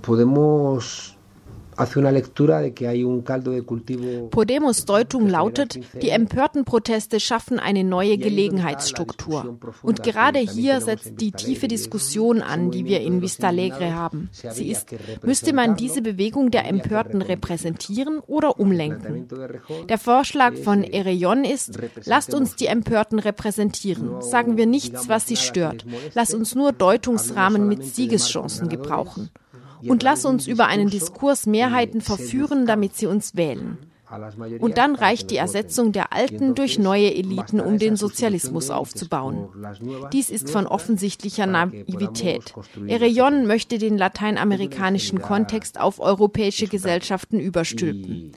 podemos Podemos Deutung lautet, die empörten Proteste schaffen eine neue Gelegenheitsstruktur. Und gerade hier setzt die tiefe Diskussion an, die wir in Vista Alegre haben. Sie ist, müsste man diese Bewegung der Empörten repräsentieren oder umlenken? Der Vorschlag von Ereyon ist, lasst uns die Empörten repräsentieren. Sagen wir nichts, was sie stört. Lass uns nur Deutungsrahmen mit Siegeschancen gebrauchen und lass uns über einen Diskurs Mehrheiten verführen, damit sie uns wählen. Und dann reicht die Ersetzung der alten durch neue Eliten, um den Sozialismus aufzubauen. Dies ist von offensichtlicher Naivität. Ereyon möchte den lateinamerikanischen Kontext auf europäische Gesellschaften überstülpen.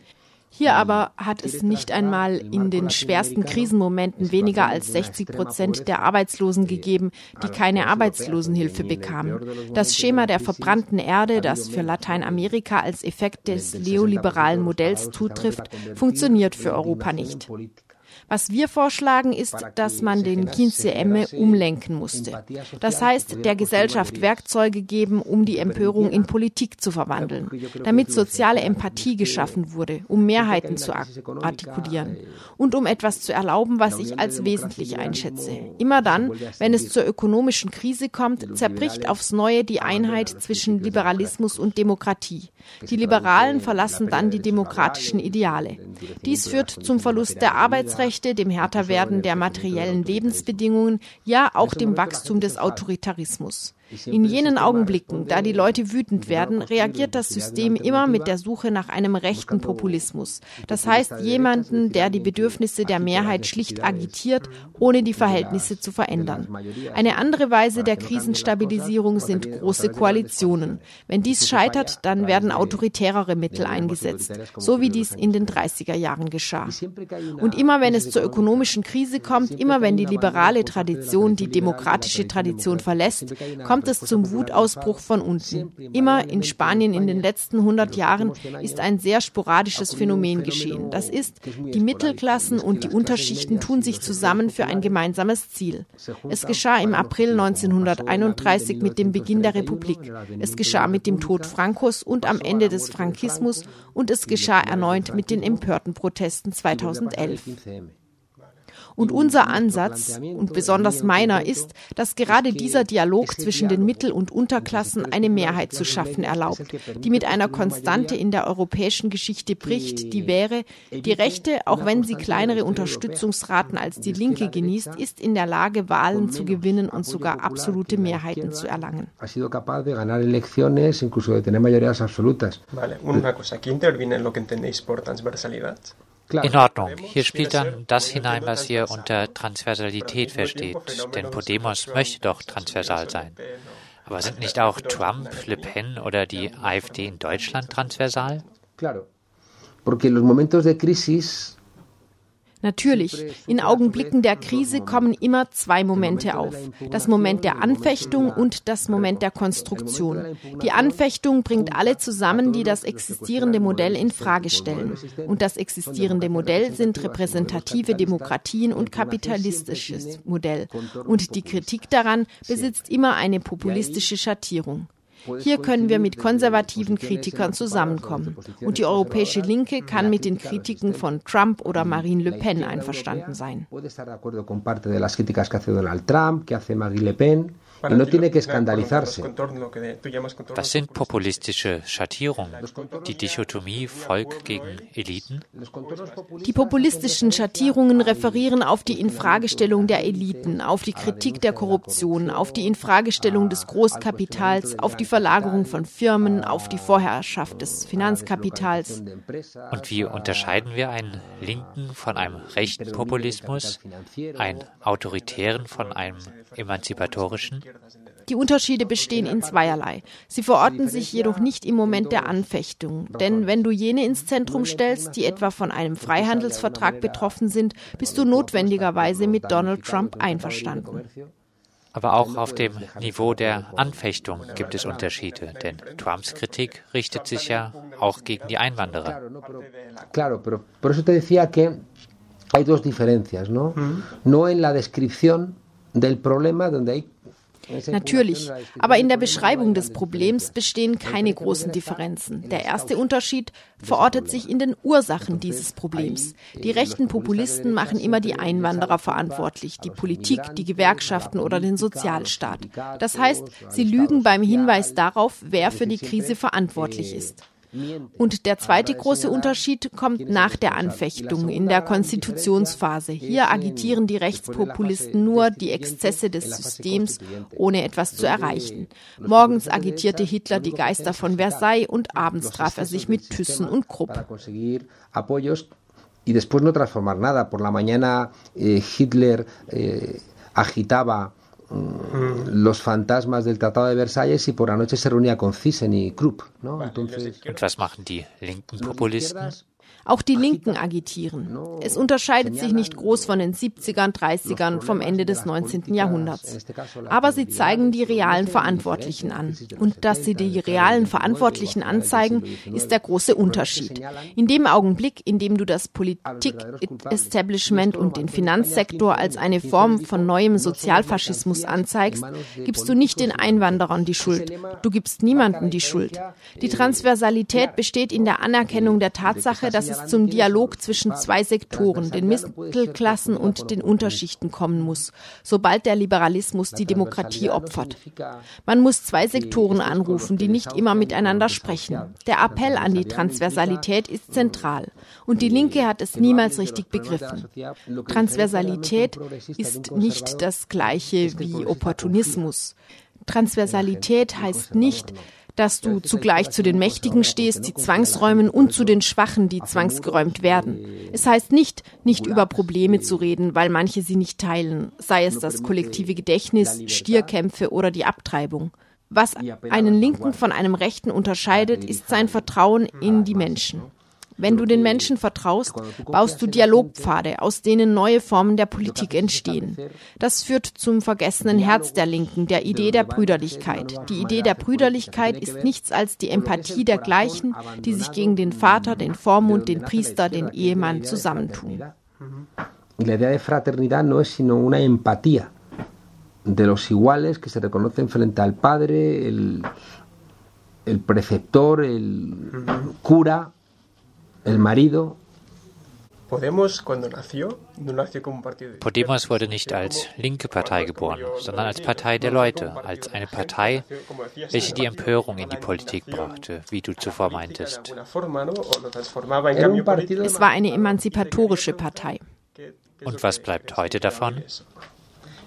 Hier aber hat es nicht einmal in den schwersten Krisenmomenten weniger als 60 Prozent der Arbeitslosen gegeben, die keine Arbeitslosenhilfe bekamen. Das Schema der verbrannten Erde, das für Lateinamerika als Effekt des neoliberalen Modells zutrifft, funktioniert für Europa nicht. Was wir vorschlagen, ist, dass man den 15M umlenken musste. Das heißt, der Gesellschaft Werkzeuge geben, um die Empörung in Politik zu verwandeln, damit soziale Empathie geschaffen wurde, um Mehrheiten zu artikulieren und um etwas zu erlauben, was ich als wesentlich einschätze. Immer dann, wenn es zur ökonomischen Krise kommt, zerbricht aufs Neue die Einheit zwischen Liberalismus und Demokratie. Die Liberalen verlassen dann die demokratischen Ideale. Dies führt zum Verlust der Arbeitsrechte, dem Härterwerden der materiellen Lebensbedingungen, ja auch dem Wachstum des Autoritarismus. In jenen Augenblicken, da die Leute wütend werden, reagiert das System immer mit der Suche nach einem rechten Populismus. Das heißt jemanden, der die Bedürfnisse der Mehrheit schlicht agitiert, ohne die Verhältnisse zu verändern. Eine andere Weise der Krisenstabilisierung sind große Koalitionen. Wenn dies scheitert, dann werden autoritärere Mittel eingesetzt, so wie dies in den 30er Jahren geschah. Und immer wenn es zur ökonomischen Krise kommt, immer wenn die liberale Tradition die demokratische Tradition verlässt, kommt kommt es zum Wutausbruch von unten. Immer in Spanien in den letzten 100 Jahren ist ein sehr sporadisches Phänomen geschehen. Das ist, die Mittelklassen und die Unterschichten tun sich zusammen für ein gemeinsames Ziel. Es geschah im April 1931 mit dem Beginn der Republik. Es geschah mit dem Tod Francos und am Ende des Frankismus und es geschah erneut mit den empörten Protesten 2011. Und unser Ansatz, und besonders meiner, ist, dass gerade dieser Dialog zwischen den Mittel- und Unterklassen eine Mehrheit zu schaffen erlaubt, die mit einer Konstante in der europäischen Geschichte bricht, die wäre, die Rechte, auch wenn sie kleinere Unterstützungsraten als die Linke genießt, ist in der Lage, Wahlen zu gewinnen und sogar absolute Mehrheiten zu erlangen. Vale, una cosa, aquí interviene lo que entendéis por transversalidad. In Ordnung. Hier spielt dann das hinein, was ihr unter Transversalität versteht. Denn Podemos möchte doch transversal sein. Aber sind nicht auch Trump, Le Pen oder die AfD in Deutschland transversal? Claro. Porque los momentos de crisis Natürlich, in Augenblicken der Krise kommen immer zwei Momente auf. Das Moment der Anfechtung und das Moment der Konstruktion. Die Anfechtung bringt alle zusammen, die das existierende Modell in Frage stellen. Und das existierende Modell sind repräsentative Demokratien und kapitalistisches Modell. Und die Kritik daran besitzt immer eine populistische Schattierung. Hier können wir mit konservativen Kritikern zusammenkommen. Und die europäische Linke kann mit den Kritiken von Trump oder Marine Le Pen einverstanden sein. No tiene que escandalizarse. Was sind populistische Schattierungen? Die Dichotomie Volk gegen Eliten? Die populistischen Schattierungen referieren auf die Infragestellung der Eliten, auf die Kritik der Korruption, auf die Infragestellung des Großkapitals, auf die Verlagerung von Firmen, auf die Vorherrschaft des Finanzkapitals. Und wie unterscheiden wir einen linken von einem rechten Populismus, einen autoritären von einem emanzipatorischen? Die Unterschiede bestehen in zweierlei. Sie verorten sich jedoch nicht im Moment der Anfechtung. Denn wenn du jene ins Zentrum stellst, die etwa von einem Freihandelsvertrag betroffen sind, bist du notwendigerweise mit Donald Trump einverstanden. Aber auch auf dem Niveau der Anfechtung gibt es Unterschiede, denn Trumps Kritik richtet sich ja auch gegen die Einwanderer. Claro, pero por eso te decía que hay dos diferencias, ¿no? No en la descripción del problema donde hay Natürlich, aber in der Beschreibung des Problems bestehen keine großen Differenzen. Der erste Unterschied verortet sich in den Ursachen dieses Problems. Die rechten Populisten machen immer die Einwanderer verantwortlich, die Politik, die Gewerkschaften oder den Sozialstaat. Das heißt, sie lügen beim Hinweis darauf, wer für die Krise verantwortlich ist. Und der zweite große Unterschied kommt nach der Anfechtung in der Konstitutionsphase. Hier agitieren die Rechtspopulisten nur die Exzesse des Systems, ohne etwas zu erreichen. Morgens agitierte Hitler die Geister von Versailles und abends traf er sich mit Thyssen und Krupp. y después no transformar nada. Por la mañana eh, Hitler eh, agitaba los fantasmas del Tratado de Versalles y por la noche se reunía con Thyssen y Krupp. ¿no? Entonces, Und was machen die linken Populisten? Auch die Linken agitieren. Es unterscheidet sich nicht groß von den 70ern, 30ern vom Ende des 19. Jahrhunderts. Aber sie zeigen die realen Verantwortlichen an. Und dass sie die realen Verantwortlichen anzeigen, ist der große Unterschied. In dem Augenblick, in dem du das Politik-Establishment und den Finanzsektor als eine Form von neuem Sozialfaschismus anzeigst, gibst du nicht den Einwanderern die Schuld. Du gibst niemanden die Schuld. Die Transversalität besteht in der Anerkennung der Tatsache, dass es zum Dialog zwischen zwei Sektoren, den Mittelklassen und den Unterschichten kommen muss, sobald der Liberalismus die Demokratie opfert. Man muss zwei Sektoren anrufen, die nicht immer miteinander sprechen. Der Appell an die Transversalität ist zentral. Und die Linke hat es niemals richtig begriffen. Transversalität ist nicht das gleiche wie Opportunismus. Transversalität heißt nicht, dass du zugleich zu den Mächtigen stehst, die zwangsräumen, und zu den Schwachen, die zwangsgeräumt werden. Es heißt nicht, nicht über Probleme zu reden, weil manche sie nicht teilen, sei es das kollektive Gedächtnis, Stierkämpfe oder die Abtreibung. Was einen Linken von einem Rechten unterscheidet, ist sein Vertrauen in die Menschen. Wenn du den Menschen vertraust, baust du Dialogpfade, aus denen neue Formen der Politik entstehen. Das führt zum vergessenen Herz der Linken, der Idee der Brüderlichkeit. Die Idee der Brüderlichkeit ist nichts als die Empathie der Gleichen, die sich gegen den Vater, den Vormund, den Priester, den Ehemann zusammentun. La idea de fraternidad no es sino una empatía de los iguales que se reconocen frente al padre, el, el preceptor, el cura, el marido. Podemos wurde nicht als linke Partei geboren, sondern als Partei der Leute, als eine Partei, welche die Empörung in die Politik brachte, wie du zuvor meintest. Es war eine emanzipatorische Partei. Und was bleibt heute davon?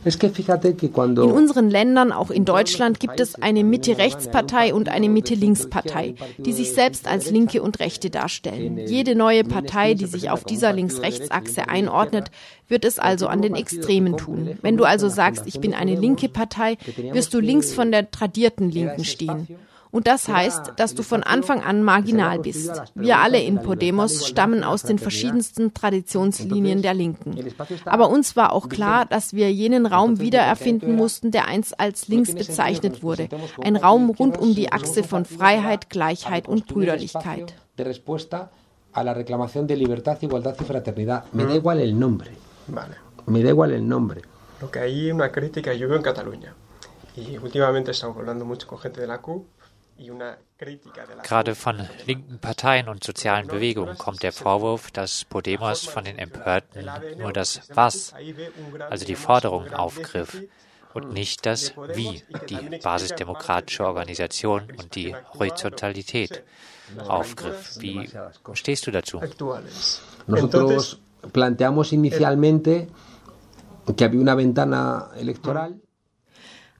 In unseren Ländern, auch in Deutschland, gibt es eine Mitte-Rechts-Partei und eine Mitte-Links-Partei, die sich selbst als Linke und Rechte darstellen. Jede neue Partei, die sich auf dieser Links-Rechts-Achse einordnet, wird es also an den Extremen tun. Wenn du also sagst, ich bin eine linke Partei, wirst du links von der tradierten Linken stehen. Und das heißt, dass du von Anfang an marginal bist. Wir alle in Podemos stammen aus den verschiedensten Traditionslinien der Linken. Aber uns war auch klar, dass wir jenen Raum wiedererfinden mussten, der einst als links bezeichnet wurde. Ein Raum rund um die Achse von Freiheit, Gleichheit und Brüderlichkeit. a la reclamación de libertad, igualdad y fraternidad. Me da igual el nombre. Vale. Me da igual el nombre. Lo que hay una crítica, yo vivo en Cataluña y últimamente estamos hablando mucho con gente de la CUP Gerade von linken Parteien und sozialen Bewegungen kommt der Vorwurf, dass Podemos von den Empörten nur das Was, also die Forderung, aufgriff und nicht das Wie, die basisdemokratische Organisation und die Horizontalität aufgriff. Wie stehst du dazu? Nosotros planteamos inicialmente que había una ventana electoral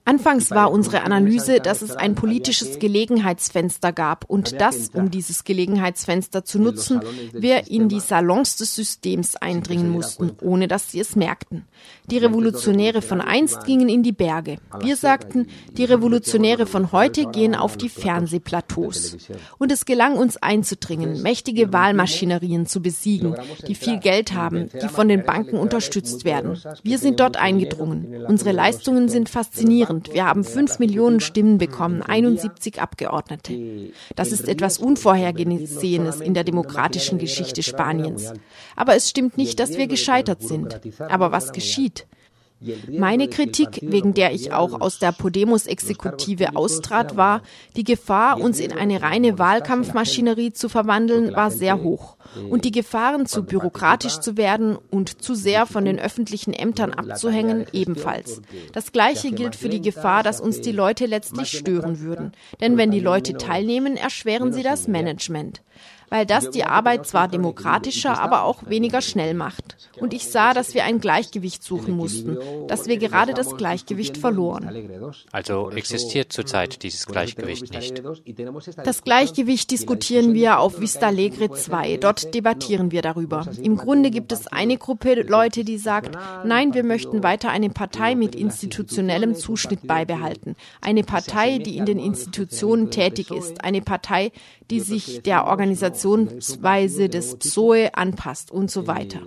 Anfangs war unsere Analyse, dass es ein politisches Gelegenheitsfenster gab und dass, um dieses Gelegenheitsfenster zu nutzen, wir in die Salons des Systems eindringen mussten, ohne dass sie es merkten. Die Revolutionäre von einst gingen in die Berge. Wir sagten, die Revolutionäre von heute gehen auf die Fernsehplateaus. Und es gelang uns einzudringen, mächtige Wahlmaschinerien zu besiegen, die viel Geld haben, die von den Banken unterstützt werden. Wir sind dort eingedrungen. Unsere Leistungen sind faszinierend und wir haben fünf Millionen Stimmen bekommen, 71 Abgeordnete. Das ist etwas Unvorhergesehenes in der demokratischen Geschichte Spaniens. Aber es stimmt nicht, dass wir gescheitert sind. Aber was geschieht? Meine Kritik, wegen der ich auch aus der Podemos-Exekutive austrat, war, die Gefahr, uns in eine reine Wahlkampfmaschinerie zu verwandeln, war sehr hoch. Und die Gefahren, zu bürokratisch zu werden und zu sehr von den öffentlichen Ämtern abzuhängen, ebenfalls. Das Gleiche gilt für die Gefahr, dass uns die Leute letztlich stören würden. Denn wenn die Leute teilnehmen, erschweren sie das Management weil das die Arbeit zwar demokratischer, aber auch weniger schnell macht. Und ich sah, dass wir ein Gleichgewicht suchen mussten, dass wir gerade das Gleichgewicht verloren. Also existiert zurzeit dieses Gleichgewicht nicht. Das Gleichgewicht diskutieren wir auf Vista Alegre 2. Dort debattieren wir darüber. Im Grunde gibt es eine Gruppe Leute, die sagt, nein, wir möchten weiter eine Partei mit institutionellem Zuschnitt beibehalten. Eine Partei, die in den Institutionen tätig ist. Eine Partei, die sich der Organisationsweise des PSOE anpasst und so weiter.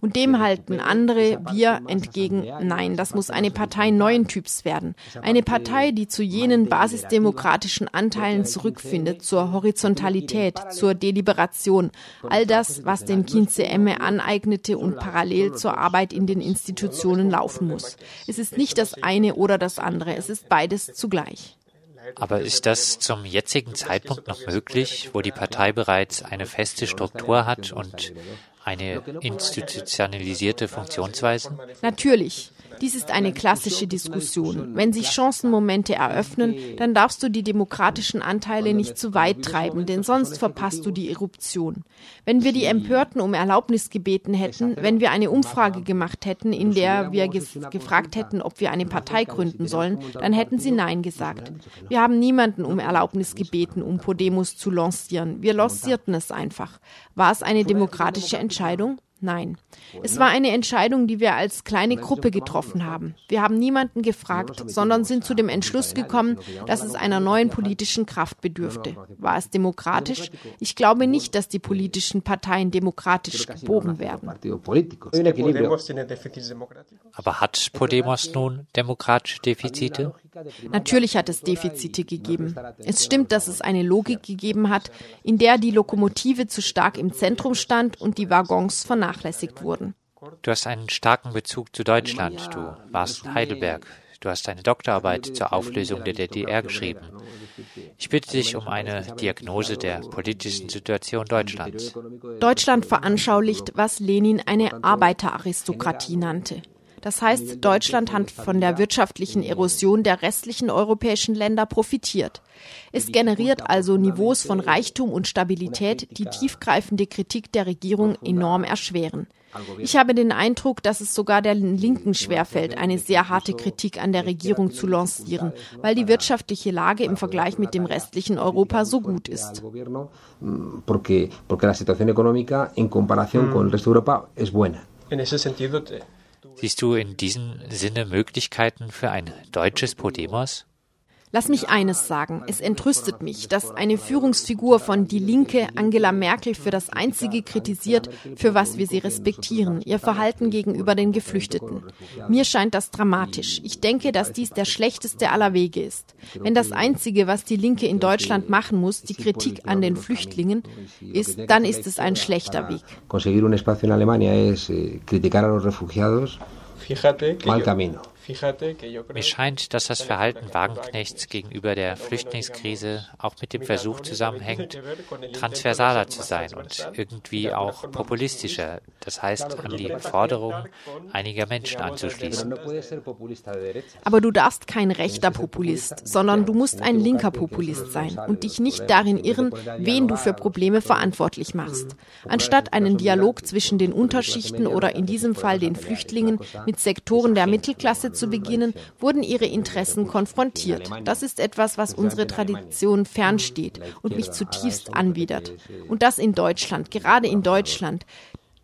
Und dem halten andere, wir entgegen, nein, das muss eine Partei neuen Typs werden. Eine Partei, die zu jenen basisdemokratischen Anteilen zurückfindet, zur Horizontalität, zur Deliberation. All das, was den Kinze Emme aneignete und parallel zur Arbeit in den Institutionen laufen muss. Es ist nicht das eine oder das andere, es ist beides zugleich. Aber ist das zum jetzigen Zeitpunkt noch möglich, wo die Partei bereits eine feste Struktur hat und eine institutionalisierte Funktionsweise? Natürlich. Dies ist eine klassische Diskussion. Wenn sich Chancenmomente eröffnen, dann darfst du die demokratischen Anteile nicht zu weit treiben, denn sonst verpasst du die Eruption. Wenn wir die Empörten um Erlaubnis gebeten hätten, wenn wir eine Umfrage gemacht hätten, in der wir gefragt hätten, ob wir eine Partei gründen sollen, dann hätten sie Nein gesagt. Wir haben niemanden um Erlaubnis gebeten, um Podemos zu lancieren. Wir lancierten es einfach. War es eine demokratische Entscheidung? Entscheidung. Nein. Es war eine Entscheidung, die wir als kleine Gruppe getroffen haben. Wir haben niemanden gefragt, sondern sind zu dem Entschluss gekommen, dass es einer neuen politischen Kraft bedürfte. War es demokratisch? Ich glaube nicht, dass die politischen Parteien demokratisch geboren werden. Aber hat Podemos nun demokratische Defizite? Natürlich hat es Defizite gegeben. Es stimmt, dass es eine Logik gegeben hat, in der die Lokomotive zu stark im Zentrum stand und die Waggons vernachlässigt wurden. Du hast einen starken Bezug zu Deutschland. Du warst in Heidelberg. Du hast eine Doktorarbeit zur Auflösung der DDR geschrieben. Ich bitte dich um eine Diagnose der politischen Situation Deutschlands. Deutschland veranschaulicht, was Lenin eine Arbeiteraristokratie nannte. Das heißt, Deutschland hat von der wirtschaftlichen Erosion der restlichen europäischen Länder profitiert. Es generiert also Niveaus von Reichtum und Stabilität, die tiefgreifende Kritik der Regierung enorm erschweren. Ich habe den Eindruck, dass es sogar der Linken schwerfällt, eine sehr harte Kritik an der Regierung zu lancieren, weil die wirtschaftliche Lage im Vergleich mit dem restlichen Europa so gut ist. Porque, Siehst du in diesem Sinne Möglichkeiten für ein deutsches Podemos? Lass mich eines sagen. Es entrüstet mich, dass eine Führungsfigur von Die Linke Angela Merkel für das Einzige kritisiert, für was wir sie respektieren, ihr Verhalten gegenüber den Geflüchteten. Mir scheint das dramatisch. Ich denke, dass dies der schlechteste aller Wege ist. Wenn das Einzige, was die Linke in Deutschland machen muss, die Kritik an den Flüchtlingen ist, dann ist es ein schlechter Weg. Conseguir un espacio en Alemania es eh, criticar a los refugiados mal camino. Mir scheint, dass das Verhalten Wagenknechts gegenüber der Flüchtlingskrise auch mit dem Versuch zusammenhängt, transversaler zu sein und irgendwie auch populistischer, das heißt an die Forderungen einiger Menschen anzuschließen. Aber du darfst kein rechter Populist, sondern du musst ein linker Populist sein und dich nicht darin irren, wen du für Probleme verantwortlich machst. Anstatt einen Dialog zwischen den Unterschichten oder in diesem Fall den Flüchtlingen mit Sektoren der Mittelklasse zu beginnen, wurden ihre Interessen konfrontiert. Das ist etwas, was unsere Tradition fernsteht und mich zutiefst anwidert. Und das in Deutschland, gerade in Deutschland.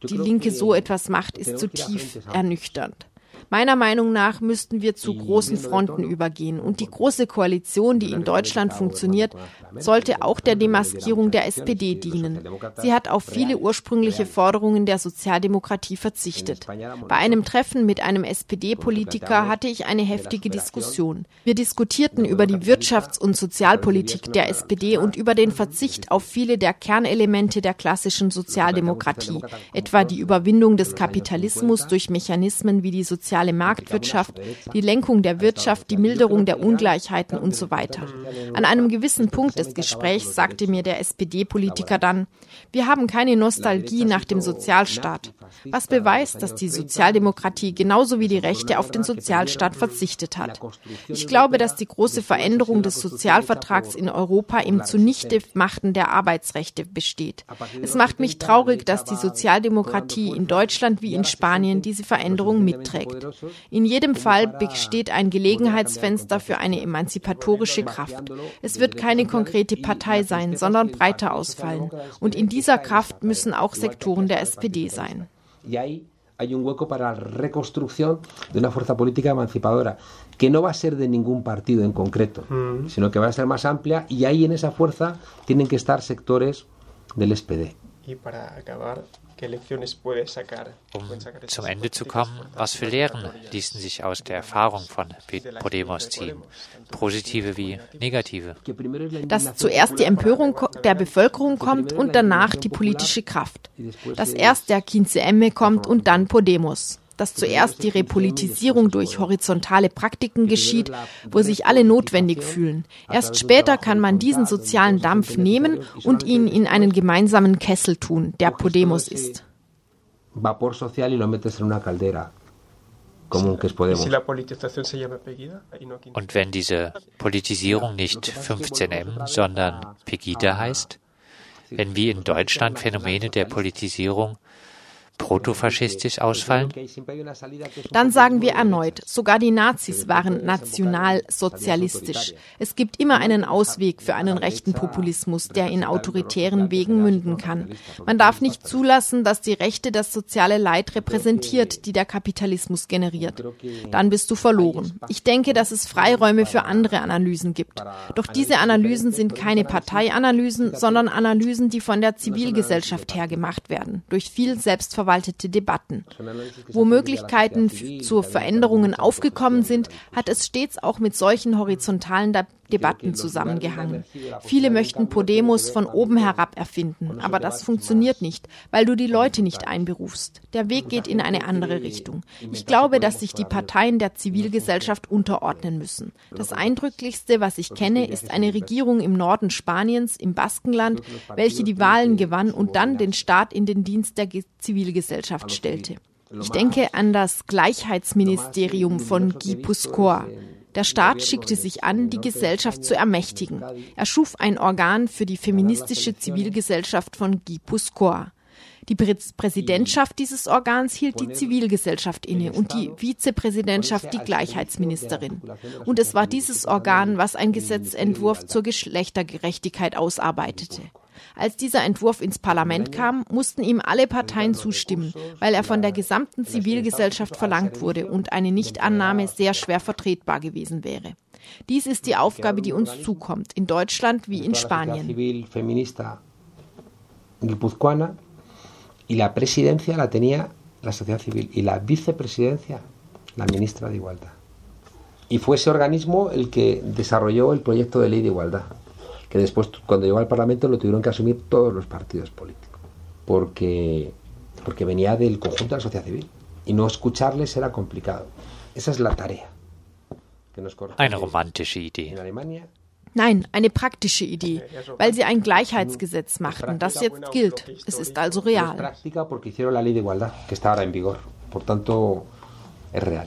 Die Linke so etwas macht, ist zutiefst ernüchternd. Meiner Meinung nach müssten wir zu großen Fronten übergehen. Und die große Koalition, die in Deutschland funktioniert, sollte auch der Demaskierung der SPD dienen. Sie hat auf viele ursprüngliche Forderungen der Sozialdemokratie verzichtet. Bei einem Treffen mit einem SPD-Politiker hatte ich eine heftige Diskussion. Wir diskutierten über die Wirtschafts- und Sozialpolitik der SPD und über den Verzicht auf viele der Kernelemente der klassischen Sozialdemokratie, etwa die Überwindung des Kapitalismus durch Mechanismen wie die Sozial soziale Marktwirtschaft, die Lenkung der Wirtschaft, die Milderung der Ungleichheiten und so weiter. An einem gewissen Punkt des Gesprächs sagte mir der SPD-Politiker dann, wir haben keine Nostalgie nach dem Sozialstaat, was beweist, dass die Sozialdemokratie genauso wie die Rechte auf den Sozialstaat verzichtet hat. Ich glaube, dass die große Veränderung des Sozialvertrags in Europa im Zunichtemachten der Arbeitsrechte besteht. Es macht mich traurig, dass die Sozialdemokratie in Deutschland wie in Spanien diese Veränderung mitträgt. In jedem Fall besteht ein Gelegenheitsfenster für eine emanzipatorische Kraft. Es wird keine konkrete Partei sein, sondern breiter ausfallen. Und in dieser Kraft müssen auch Sektoren der SPD sein. hay un hueco para la reconstrucción de una fuerza política emancipadora, que no va a ser de ningún partido en concreto, mm. sino que va a ser más amplia y ahí en esa fuerza tienen que estar sectores del SPD. Y para acabar, Um zum Ende zu kommen, was für Lehren ließen sich aus der Erfahrung von Podemos ziehen, positive wie negative? Dass zuerst die Empörung der Bevölkerung kommt und danach die politische Kraft. Dass erst der 15M kommt und dann Podemos dass zuerst die Repolitisierung durch horizontale Praktiken geschieht, wo sich alle notwendig fühlen. Erst später kann man diesen sozialen Dampf nehmen und ihn in einen gemeinsamen Kessel tun, der Podemos ist. Vapor social y lo metes en una caldera. Und wenn diese Politisierung nicht 15M, sondern Pegida heißt? Wenn wie in Deutschland Phänomene der Politisierung protofaschistisch ausfallen? Dann sagen wir erneut, sogar die Nazis waren nationalsozialistisch. Es gibt immer einen Ausweg für einen rechten Populismus, der in autoritären Wegen münden kann. Man darf nicht zulassen, dass die Rechte das soziale Leid repräsentiert, die der Kapitalismus generiert. Dann bist du verloren. Ich denke, dass es Freiräume für andere Analysen gibt. Doch diese Analysen sind keine Parteianalysen, sondern Analysen, die von der Zivilgesellschaft her gemacht werden, durch viel Selbstverwaltung selbstverwaltete Debatten. Wo Möglichkeiten zu Veränderungen aufgekommen sind, hat es stets auch mit solchen horizontalen Debatten zusammengehangen. Viele möchten Podemos von oben herab erfinden, aber das funktioniert nicht, weil du die Leute nicht einberufst. Der Weg geht in eine andere Richtung. Ich glaube, dass sich die Parteien der Zivilgesellschaft unterordnen müssen. Das Eindrücklichste, was ich kenne, ist eine Regierung im Norden Spaniens, im Baskenland, welche die Wahlen gewann und dann den Staat in den Dienst der Zivilgesellschaft stellte. Ich denke an das Gleichheitsministerium von Guy Puscoa. Der Staat schickte sich an, die Gesellschaft zu ermächtigen. Er schuf ein Organ für die feministische Zivilgesellschaft von Guy Puscoa. Die Präsidentschaft dieses Organs hielt die Zivilgesellschaft inne und die Vizepräsidentschaft die Gleichheitsministerin. Und es war dieses Organ, was ein Gesetzentwurf zur Geschlechtergerechtigkeit ausarbeitete. Als dieser Entwurf ins Parlament kam, mussten ihm alle Parteien zustimmen, weil er von der gesamten Zivilgesellschaft verlangt wurde und eine Nichtannahme sehr schwer vertretbar gewesen wäre. Dies ist die Aufgabe, die uns zukommt, in Deutschland wie in Spanien. Y la presidencia la tenía la sociedad civil y la vicepresidencia la ministra de Igualdad. Y fue ese organismo el que desarrolló el proyecto de ley de igualdad que después cuando llegó al Parlamento lo tuvieron que asumir todos los partidos políticos, porque, porque venía del conjunto de la sociedad civil y no escucharles era complicado. Esa es la tarea. Que nos eine romantische Idee. Nein, eine praktische Idee, weil sie ein Gleichheitsgesetz machten, das jetzt gilt. Es ist also real. Es es real.